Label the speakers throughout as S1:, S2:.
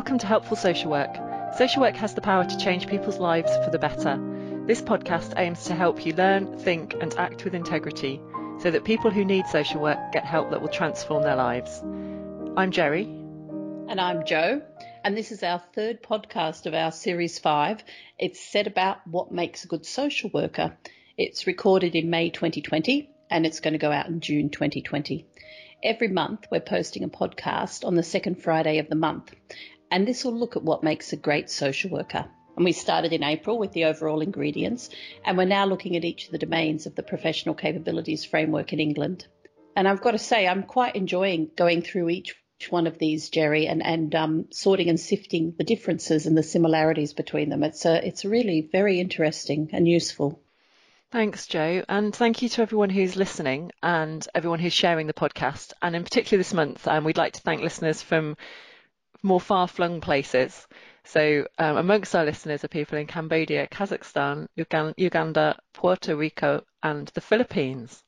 S1: Welcome to Helpful Social Work. Social work has the power to change people's lives for the better. This podcast aims to help you learn, think, and act with integrity so that people who need social work get help that will transform their lives. I'm Jerry.
S2: And I'm Joe. And this is our third podcast of our Series 5. It's set about what makes a good social worker. It's recorded in May 2020 and it's going to go out in June 2020. Every month, we're posting a podcast on the second Friday of the month, and this will look at what makes a great social worker. And we started in April with the overall ingredients, and we're now looking at each of the domains of the professional capabilities framework in England. And I've got to say, I'm quite enjoying going through each one of these, Jerry, and, and um, sorting and sifting the differences and the similarities between them. It's a, it's really very interesting and useful.
S1: Thanks, Joe. And thank you to everyone who's listening and everyone who's sharing the podcast. And in particular this month, um, we'd like to thank listeners from more far flung places. So, um, amongst our listeners are people in Cambodia, Kazakhstan, Uganda, Puerto Rico, and the Philippines.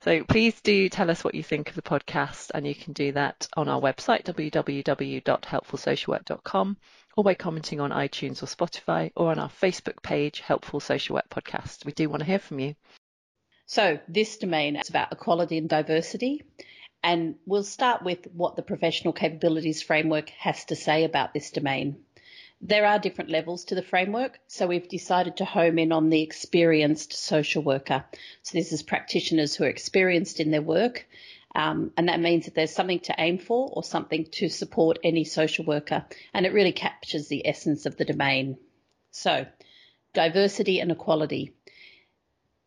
S1: So, please do tell us what you think of the podcast, and you can do that on our website, www.helpfulsocialwork.com, or by commenting on iTunes or Spotify, or on our Facebook page, Helpful Social Work Podcast. We do want to hear from you.
S2: So, this domain is about equality and diversity. And we'll start with what the professional capabilities framework has to say about this domain. There are different levels to the framework, so we've decided to home in on the experienced social worker. So this is practitioners who are experienced in their work, um, and that means that there's something to aim for or something to support any social worker, and it really captures the essence of the domain. So, diversity and equality.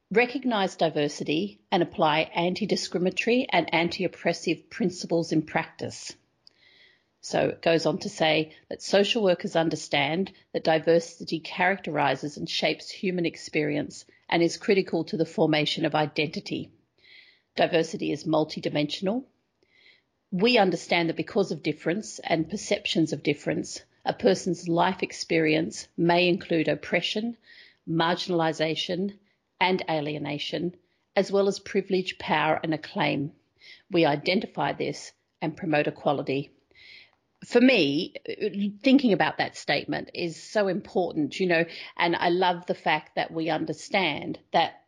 S2: Recognise diversity and apply anti-discriminatory and anti-oppressive principles in practice. So it goes on to say that social workers understand that diversity characterises and shapes human experience and is critical to the formation of identity. Diversity is multidimensional. We understand that because of difference and perceptions of difference, a person's life experience may include oppression, marginalisation, and alienation, as well as privilege, power, and acclaim. We identify this and promote equality. For me, thinking about that statement is so important, you know, and I love the fact that we understand that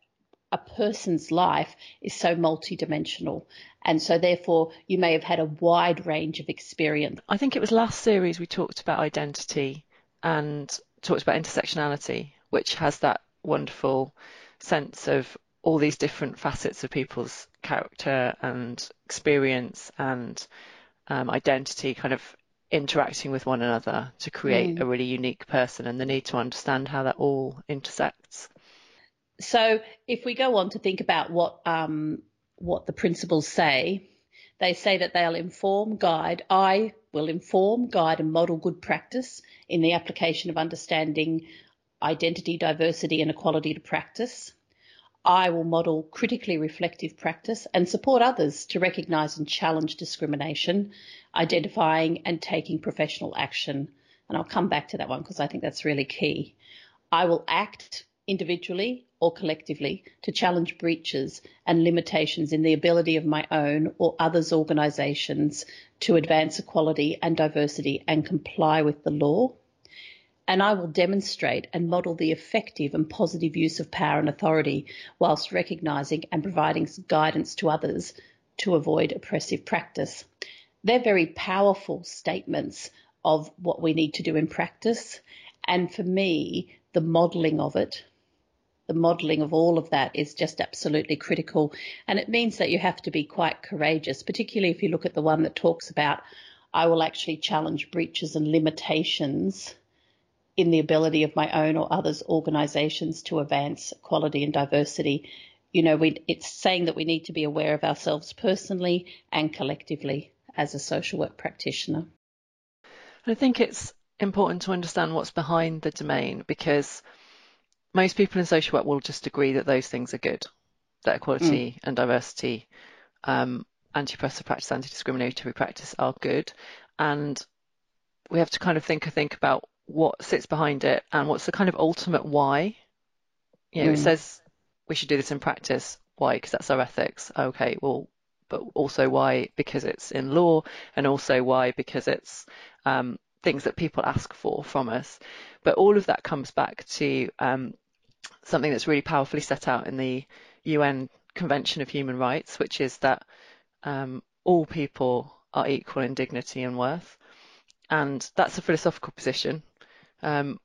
S2: a person's life is so multidimensional. And so, therefore, you may have had a wide range of experience.
S1: I think it was last series we talked about identity and talked about intersectionality, which has that wonderful sense of all these different facets of people's character and experience and um, identity kind of interacting with one another to create mm. a really unique person and the need to understand how that all intersects.
S2: So if we go on to think about what um, what the principles say, they say that they'll inform, guide. I will inform, guide, and model good practice in the application of understanding identity, diversity, and equality to practice. I will model critically reflective practice and support others to recognise and challenge discrimination, identifying and taking professional action. And I'll come back to that one because I think that's really key. I will act individually or collectively to challenge breaches and limitations in the ability of my own or others' organisations to advance equality and diversity and comply with the law and I will demonstrate and model the effective and positive use of power and authority whilst recognising and providing guidance to others to avoid oppressive practice. They're very powerful statements of what we need to do in practice. And for me, the modelling of it, the modelling of all of that is just absolutely critical. And it means that you have to be quite courageous, particularly if you look at the one that talks about I will actually challenge breaches and limitations in the ability of my own or others' organisations to advance equality and diversity. You know, we, it's saying that we need to be aware of ourselves personally and collectively as a social work practitioner.
S1: I think it's important to understand what's behind the domain because most people in social work will just agree that those things are good, that equality mm. and diversity, um, anti-oppressive practice, anti-discriminatory practice are good, and we have to kind of think, I think about what sits behind it and what's the kind of ultimate why. You know, mm. it says we should do this in practice. Why? Because that's our ethics. Okay, well, but also why? Because it's in law, and also why? Because it's um, things that people ask for from us. But all of that comes back to um, something that's really powerfully set out in the UN Convention of Human Rights, which is that um, all people are equal in dignity and worth. And that's a philosophical position. Um,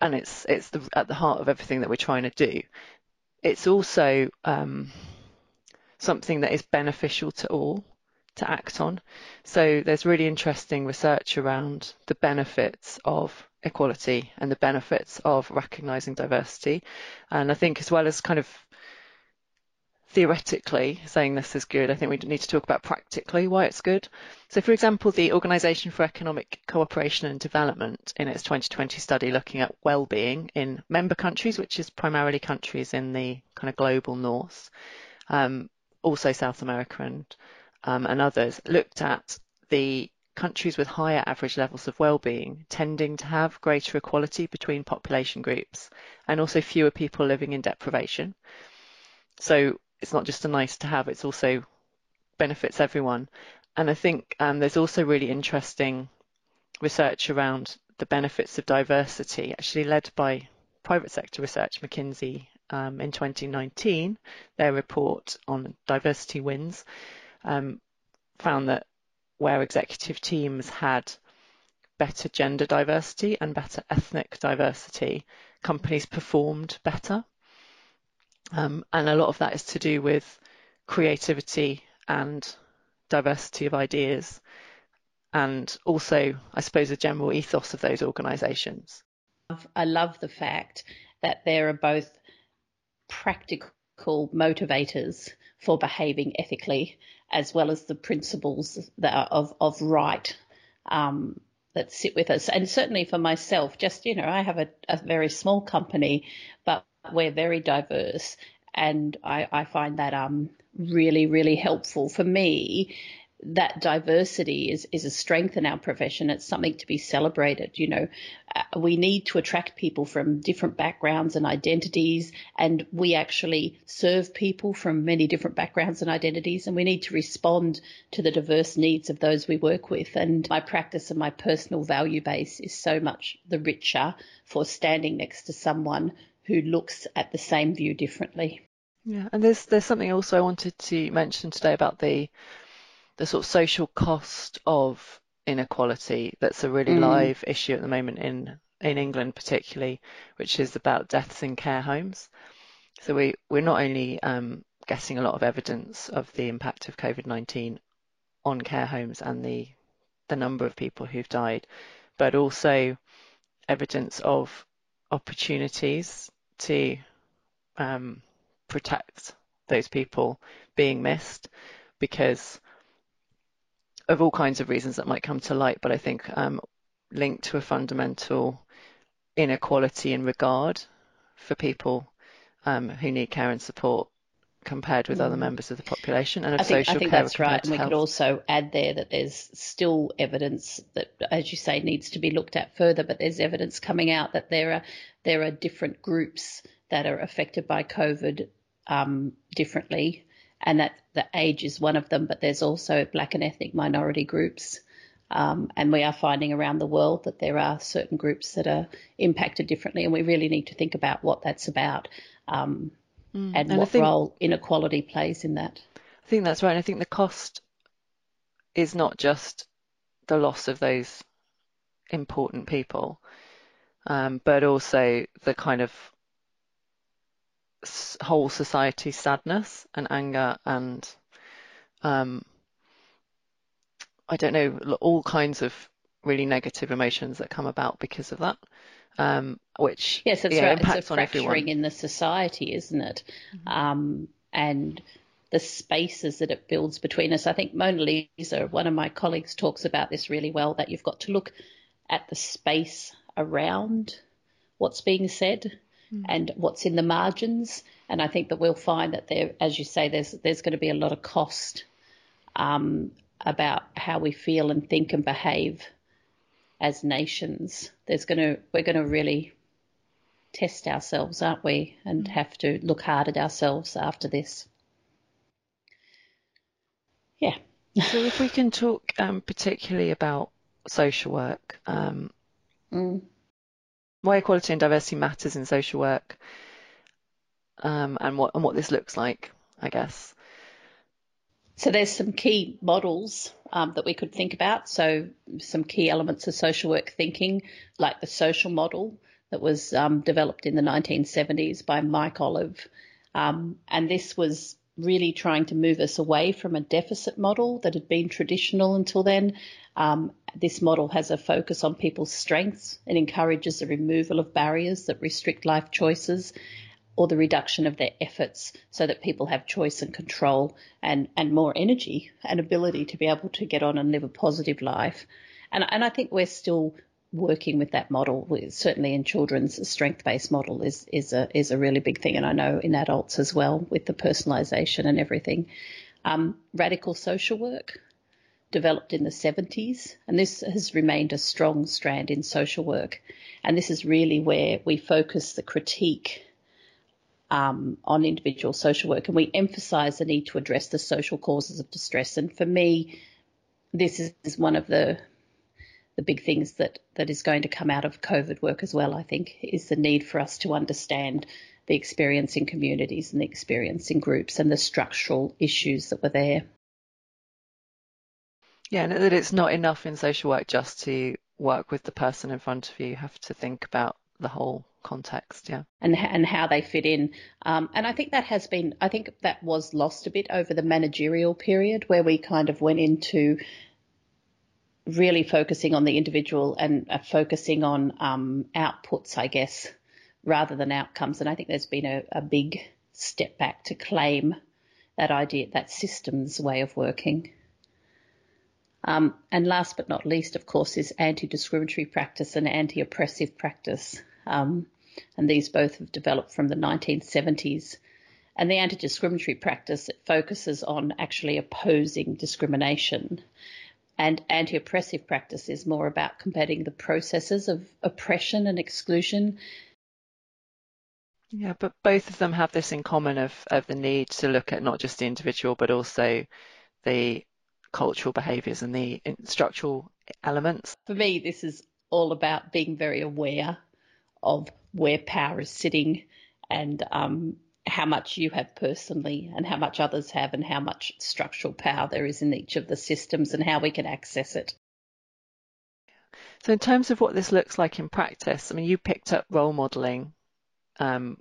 S1: and it's it's the, at the heart of everything that we're trying to do. It's also um, something that is beneficial to all to act on. So there's really interesting research around the benefits of equality and the benefits of recognising diversity. And I think as well as kind of theoretically saying this is good, I think we need to talk about practically why it's good. So, for example, the Organisation for Economic Cooperation and Development in its 2020 study looking at well-being in member countries, which is primarily countries in the kind of global north, um, also South America and um, and others, looked at the countries with higher average levels of well-being tending to have greater equality between population groups and also fewer people living in deprivation. So it's not just a nice to have, it's also benefits everyone. And I think um, there's also really interesting research around the benefits of diversity, actually led by private sector research, McKinsey um, in 2019, their report on diversity wins um, found that where executive teams had better gender diversity and better ethnic diversity, companies performed better. Um, and a lot of that is to do with creativity and diversity of ideas and also, I suppose, a general ethos of those organisations.
S2: I love the fact that there are both practical motivators for behaving ethically, as well as the principles of, of right um, that sit with us. And certainly for myself, just, you know, I have a, a very small company, but we're very diverse. And I, I find that um, really, really helpful for me that diversity is, is a strength in our profession. It's something to be celebrated. You know, uh, we need to attract people from different backgrounds and identities, and we actually serve people from many different backgrounds and identities, and we need to respond to the diverse needs of those we work with. And my practice and my personal value base is so much the richer for standing next to someone who looks at the same view differently.
S1: Yeah, and there's there's something also I wanted to mention today about the the sort of social cost of inequality that's a really mm. live issue at the moment in in England particularly, which is about deaths in care homes. So we we're not only um, getting a lot of evidence of the impact of COVID-19 on care homes and the the number of people who've died, but also evidence of opportunities to um, protect those people being missed because of all kinds of reasons that might come to light, but I think um, linked to a fundamental inequality in regard for people um, who need care and support compared with mm. other members of the population and of
S2: I think,
S1: social
S2: I think
S1: care
S2: that's right. And we
S1: health.
S2: could also add there that there's still evidence that, as you say, needs to be looked at further. But there's evidence coming out that there are there are different groups that are affected by COVID um, differently and that the age is one of them, but there's also black and ethnic minority groups. Um, and we are finding around the world that there are certain groups that are impacted differently, and we really need to think about what that's about um, mm. and, and, what think, role inequality plays in that.
S1: I think that's right. I think the cost is not just the loss of those important people, um, but also the kind of whole society sadness and anger and um, I don't know all kinds of really negative emotions that come about because of that. Um, which
S2: yes,
S1: that's
S2: yeah,
S1: right. Impacts
S2: it's a fracturing in the society, isn't it? Mm-hmm. Um, and the spaces that it builds between us. I think Mona Lisa, one of my colleagues, talks about this really well. That you've got to look at the space around what's being said mm. and what's in the margins. And I think that we'll find that there, as you say, there's there's going to be a lot of cost um, about how we feel and think and behave as nations. There's going to we're going to really test ourselves, aren't we? And mm. have to look hard at ourselves after this. Yeah.
S1: so if we can talk um, particularly about social work, um, mm. why equality and diversity matters in social work, um, and what and what this looks like, I guess.
S2: So there's some key models um, that we could think about. So some key elements of social work thinking, like the social model that was um, developed in the 1970s by Mike Oliver, um, and this was really trying to move us away from a deficit model that had been traditional until then. Um, this model has a focus on people's strengths and encourages the removal of barriers that restrict life choices or the reduction of their efforts so that people have choice and control and, and more energy and ability to be able to get on and live a positive life. And, and I think we're still working with that model. Certainly in children's strength-based model is, is a, is a really big thing. And I know in adults as well with the personalization and everything. Um, radical social work developed in the 70s, and this has remained a strong strand in social work. And this is really where we focus the critique um, on individual social work, and we emphasise the need to address the social causes of distress. And for me, this is, is one of the the big things that that is going to come out of COVID work as well. I think is the need for us to understand the experience in communities and the experience in groups and the structural issues that were there.
S1: Yeah, and that it's not enough in social work just to work with the person in front of you. You have to think about the whole context, yeah,
S2: and and how they fit in. Um, and I think that has been, I think that was lost a bit over the managerial period where we kind of went into really focusing on the individual and uh, focusing on um, outputs, I guess, rather than outcomes. And I think there's been a, a big step back to claim that idea, that systems way of working. Um, and last but not least, of course, is anti-discriminatory practice and anti-oppressive practice. Um, and these both have developed from the 1970s. And the anti-discriminatory practice focuses on actually opposing discrimination. And anti-oppressive practice is more about combating the processes of oppression and exclusion.
S1: Yeah, but both of them have this in common of, of the need to look at not just the individual, but also the cultural behaviours and the structural elements.
S2: For me, this is all about being very aware of where power is sitting and um, how much you have personally and how much others have and how much structural power there is in each of the systems and how we can access it.
S1: So, in terms of what this looks like in practice, I mean, you picked up role modelling, um,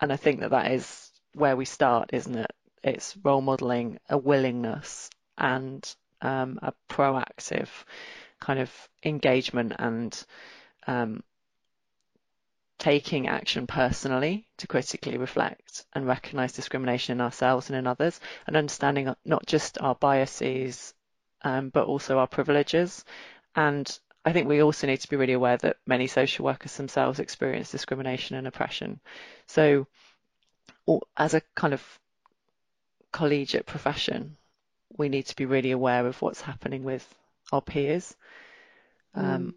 S1: and I think that that is where we start, isn't it? It's role modelling a willingness and um, a proactive kind of engagement and um, taking action personally to critically reflect and recognize discrimination in ourselves and in others and understanding not just our biases um, but also our privileges and I think we also need to be really aware that many social workers themselves experience discrimination and oppression so as a kind of collegiate profession we need to be really aware of what's happening with our peers mm.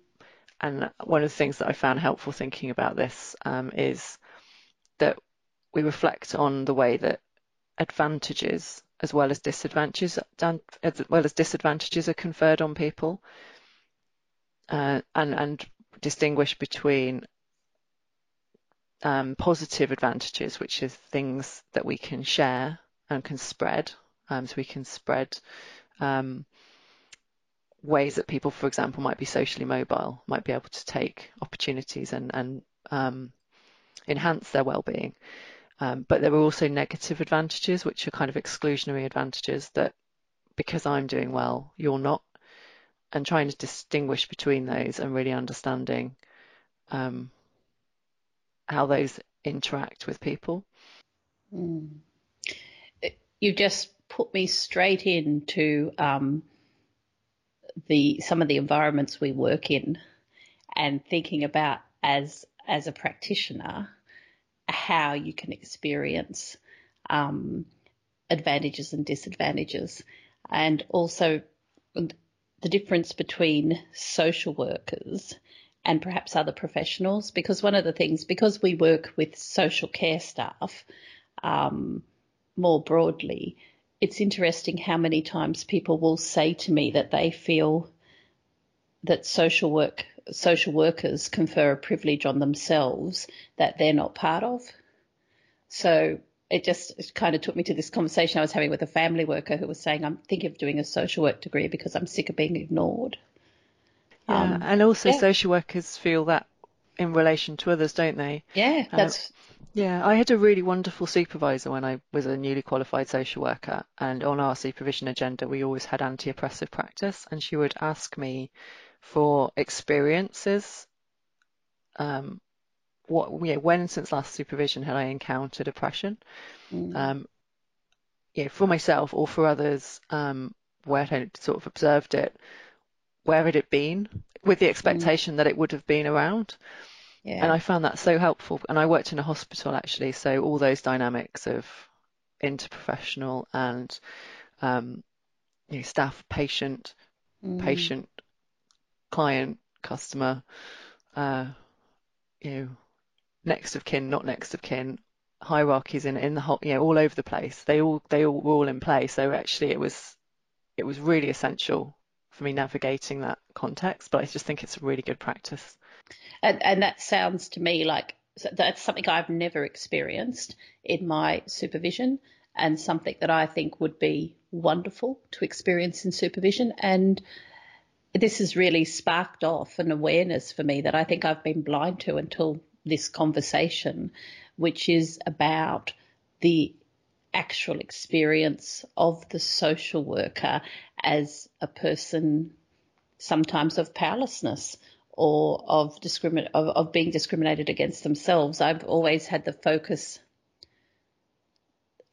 S1: And one of the things that I found helpful thinking about this um, is that we reflect on the way that advantages as well as disadvantages as well as disadvantages are conferred on people uh, and and distinguish between um, positive advantages, which is things that we can share and can spread. Um, so we can spread um, ways that people, for example, might be socially mobile, might be able to take opportunities and, and um, enhance their well-being. Um, but there are also negative advantages, which are kind of exclusionary advantages that because I'm doing well, you're not, and trying to distinguish between those and really understanding um, how those interact with people.
S2: Mm. You just put me straight into um, the some of the environments we work in and thinking about as as a practitioner how you can experience um, advantages and disadvantages. And also the difference between social workers and perhaps other professionals because one of the things because we work with social care staff um, more broadly it's interesting how many times people will say to me that they feel that social work social workers confer a privilege on themselves that they're not part of. So it just it kind of took me to this conversation I was having with a family worker who was saying, I'm thinking of doing a social work degree because I'm sick of being ignored.
S1: Yeah, um, and also yeah. social workers feel that in relation to others, don't they?
S2: Yeah, uh, that's.
S1: Yeah, I had a really wonderful supervisor when I was a newly qualified social worker, and on our supervision agenda, we always had anti oppressive practice, and she would ask me for experiences. Um, what, yeah, when since last supervision had I encountered oppression? Mm. Um, yeah, for myself or for others, um, where had I sort of observed it, where had it been, with the mm. expectation mm. that it would have been around. Yeah. And I found that so helpful. And I worked in a hospital actually, so all those dynamics of interprofessional and um, you know, staff, patient, mm. patient, client, customer, uh, you know, next of kin, not next of kin, hierarchies in in the whole, you know, all over the place. They all they all were all in play. So actually, it was it was really essential for me navigating that context. But I just think it's a really good practice.
S2: And, and that sounds to me like that's something I've never experienced in my supervision, and something that I think would be wonderful to experience in supervision. And this has really sparked off an awareness for me that I think I've been blind to until this conversation, which is about the actual experience of the social worker as a person sometimes of powerlessness or of discrimin- of, of being discriminated against themselves. I've always had the focus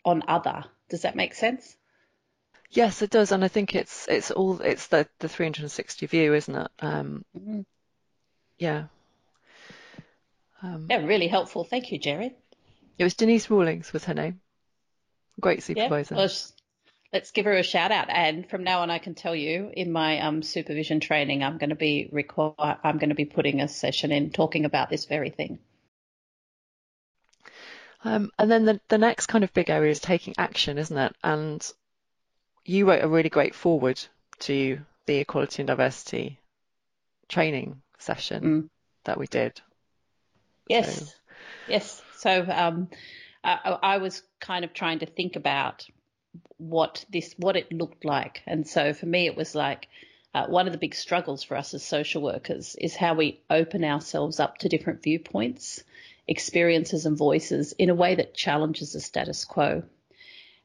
S2: on other. Does that make sense?
S1: Yes, it does, and I think it's it's all it's the the 360 view, isn't it? Um, mm-hmm. Yeah.
S2: Um, yeah, really helpful. Thank you, Jerry.
S1: It was Denise Rawlings was her name. Great supervisor. Yeah, well,
S2: let's give her a shout out. And from now on, I can tell you in my um, supervision training, I'm going to be require, I'm going to be putting a session in talking about this very thing.
S1: Um, and then the, the next kind of big area is taking action, isn't it? And you wrote a really great forward to the equality and diversity training session mm. that we did.
S2: Yes, so. yes. So um, I, I was kind of trying to think about what this what it looked like, and so for me it was like. Uh, one of the big struggles for us as social workers is how we open ourselves up to different viewpoints, experiences, and voices in a way that challenges the status quo.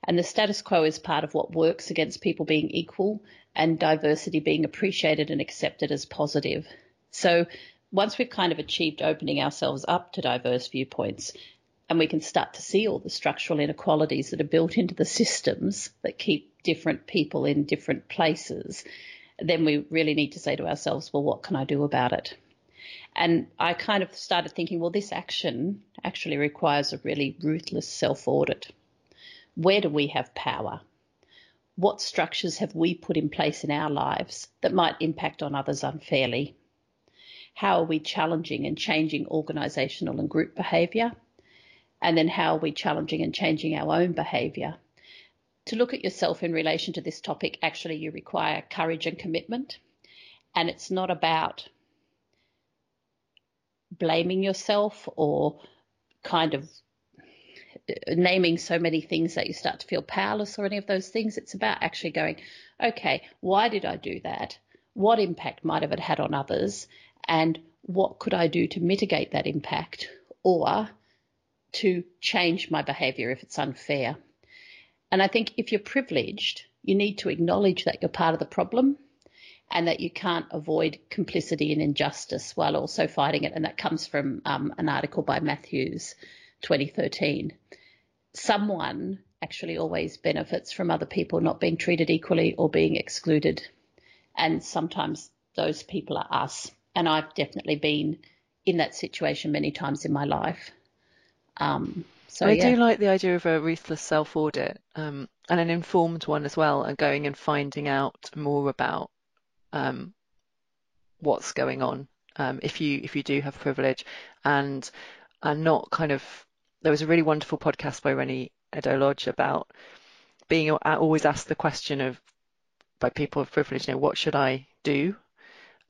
S2: And the status quo is part of what works against people being equal and diversity being appreciated and accepted as positive. So once we've kind of achieved opening ourselves up to diverse viewpoints, and we can start to see all the structural inequalities that are built into the systems that keep different people in different places, then we really need to say to ourselves, well, what can I do about it? And I kind of started thinking, well, this action actually requires a really ruthless self audit. Where do we have power? What structures have we put in place in our lives that might impact on others unfairly? How are we challenging and changing organisational and group behaviour? And then how are we challenging and changing our own behaviour? To look at yourself in relation to this topic, actually, you require courage and commitment. And it's not about blaming yourself or kind of uh, naming so many things that you start to feel powerless or any of those things. It's about actually going, okay, why did I do that? What impact might have it had on others? And what could I do to mitigate that impact or to change my behavior if it's unfair? And I think if you're privileged, you need to acknowledge that you're part of the problem and that you can't avoid complicity and injustice while also fighting it. And that comes from um, an article by Matthews 2013. Someone actually always benefits from other people not being treated equally or being excluded. And sometimes those people are us. And I've definitely been in that situation many times in my life. Um, so
S1: I
S2: yeah.
S1: do like the idea of a ruthless self audit um, and an informed one as well, and going and finding out more about um, what's going on um, if you if you do have privilege, and and not kind of there was a really wonderful podcast by Reni Eddo-Lodge about being always asked the question of by people of privilege, you know, what should I do?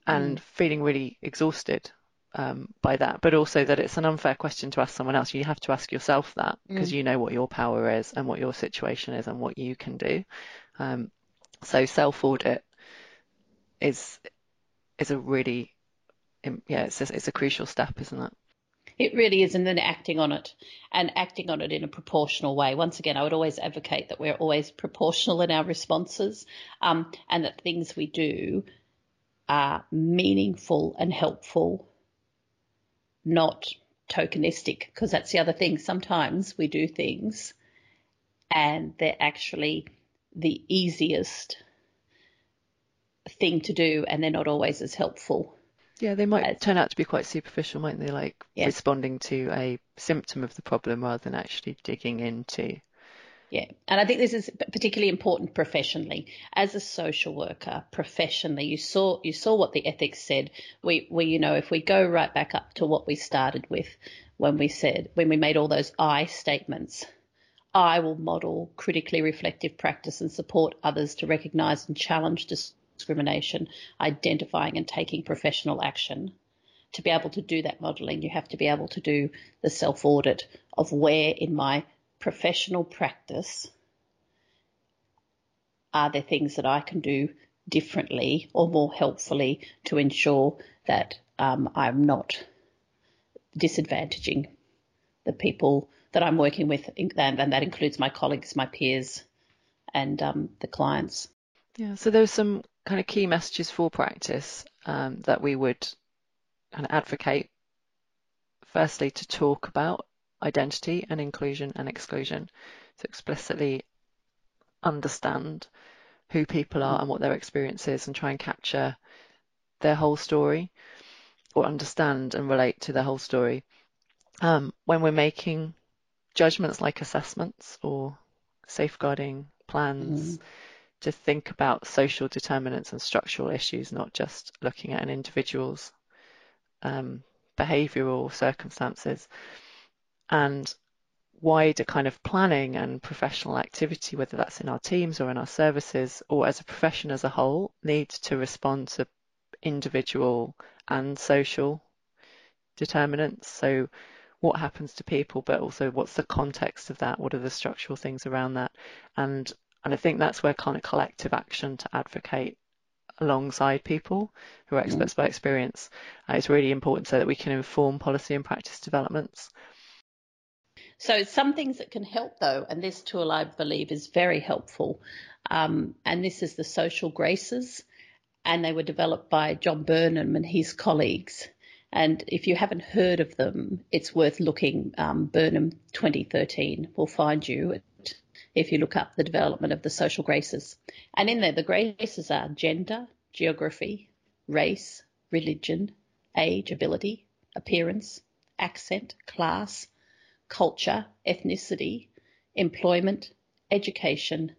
S1: and feeling really exhausted um, by that, but also that it's an unfair question to ask someone else. You have to ask yourself that because you know what your power is and what your situation is and what you can do. Um, so self audit is is a really yeah it's a, it's a crucial step, isn't it?
S2: It really is, and then acting on it and acting on it in a proportional way. Once again, I would always advocate that we're always proportional in our responses um, and that things we do are meaningful and helpful, not tokenistic, because that's the other thing. Sometimes we do things and they're actually the easiest thing to do and they're not always as helpful.
S1: Yeah, they might as, turn out to be quite superficial, mightn't they? Like yeah. responding to a symptom of the problem rather than actually digging into
S2: yeah, and I think this is particularly important professionally. As a social worker, professionally, you saw you saw what the ethics said. We we you know if we go right back up to what we started with when we said when we made all those I statements, I will model critically reflective practice and support others to recognise and challenge discrimination, identifying and taking professional action. To be able to do that modelling, you have to be able to do the self audit of where in my professional practice, are there things that I can do differently or more helpfully to ensure that um, I'm not disadvantaging the people that I'm working with, and, and that includes my colleagues, my peers, and um, the clients.
S1: Yeah, so there's some kind of key messages for practice um, that we would kind of advocate. Firstly, to talk about identity and inclusion and exclusion. To explicitly understand who people are and what their experience is and try and capture their whole story or understand and relate to their whole story. Um, when we're making judgments like assessments or safeguarding plans, mm. to think about social determinants and structural issues, not just looking at an individual's um, behavioural circumstances and wider kind of planning and professional activity, whether that's in our teams or in our services or as a profession as a whole, needs to respond to individual and social determinants. So what happens to people, but also what's the context of that? What are the structural things around that? And and I think that's where kind of collective action to advocate alongside people who are experts by experience uh, is really important so that we can inform policy and practice developments.
S2: So some things that can help though, and this tool I believe is very helpful, um, and this is the social graces, and they were developed by John Burnham and his colleagues. And if you haven't heard of them, it's worth looking. Um, Burnham 2013 will find you if you look up the development of the social graces. And in there, the graces are gender, geography, race, religion, age, ability, appearance, accent, class, culture, ethnicity, employment, education,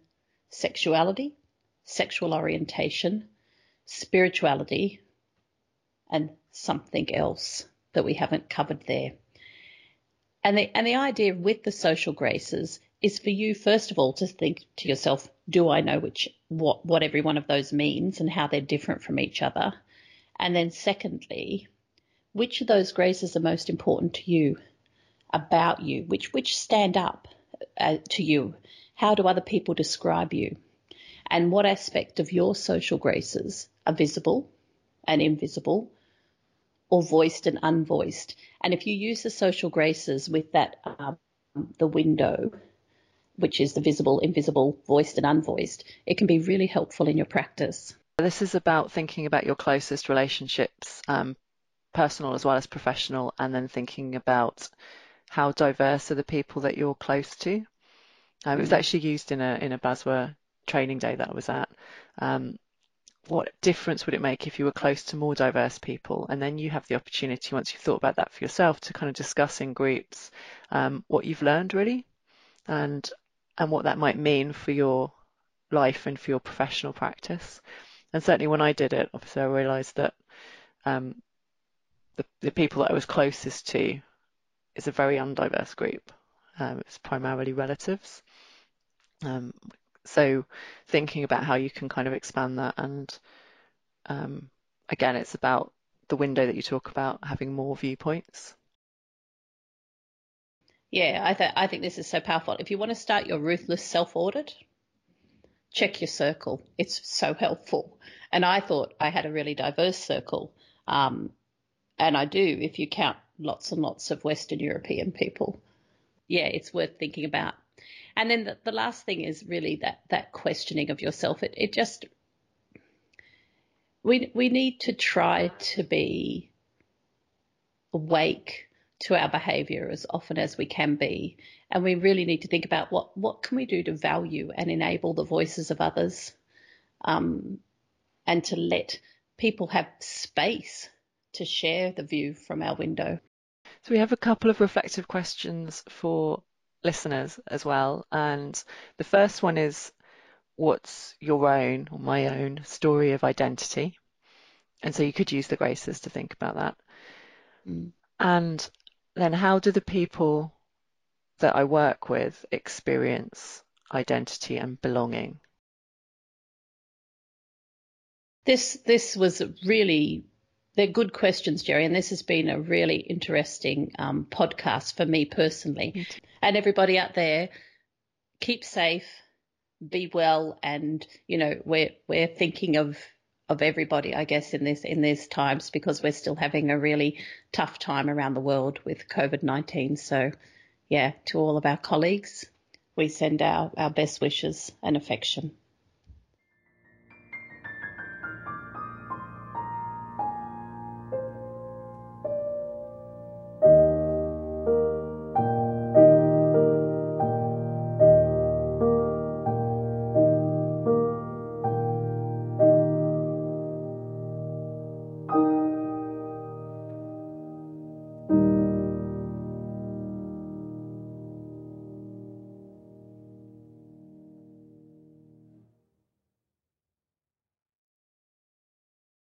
S2: sexuality, sexual orientation, spirituality, and something else that we haven't covered there. And the, and the idea with the social graces is for you, first of all, to think to yourself, do I know which, what, what every one of those means and how they're different from each other? And then secondly, which of those graces are most important to you? About you, which which stand up uh, to you. How do other people describe you? And what aspect of your social graces are visible and invisible, or voiced and unvoiced? And if you use the social graces with that um, the window, which is the visible, invisible, voiced and unvoiced, it can be really helpful in your practice.
S1: This is about thinking about your closest relationships, um, personal as well as professional, and then thinking about how diverse are the people that you're close to. Um, it was mm. actually used in a in a BASW training day that I was at. Um, what difference would it make if you were close to more diverse people? And then you have the opportunity, once you've thought about that for yourself, to kind of discuss in groups um, what you've learned really, and and what that might mean for your life and for your professional practice. And certainly when I did it, obviously I realised that um, the the people that I was closest to is a very undiverse group. Um, it's primarily relatives. Um, so thinking about how you can kind of expand that and um, again, it's about the window that you talk about having more viewpoints.
S2: Yeah, I, th- I think this is so powerful. If you want to start your ruthless self audit, check your circle. It's so helpful. And I thought I had a really diverse circle. Um, and I do if you count lots and lots of Western European people. Yeah, it's worth thinking about. And then the, the last thing is really that, that questioning of yourself. It, it just, we, we need to try to be awake to our behavior as often as we can be. And we really need to think about what, what can we do to value and enable the voices of others um, and to let people have space to share the view from our window.
S1: So we have a couple of reflective questions for listeners as well. And the first one is what's your own or my own story of identity? And so you could use the graces to think about that. Mm. And then how do the people that I work with experience identity and belonging?
S2: This this was really they're good questions, Jerry, and this has been a really interesting um, podcast for me personally. And everybody out there, keep safe, be well, and you know we're we're thinking of of everybody, I guess, in this in these times because we're still having a really tough time around the world with COVID nineteen. So, yeah, to all of our colleagues, we send our, our best wishes and affection.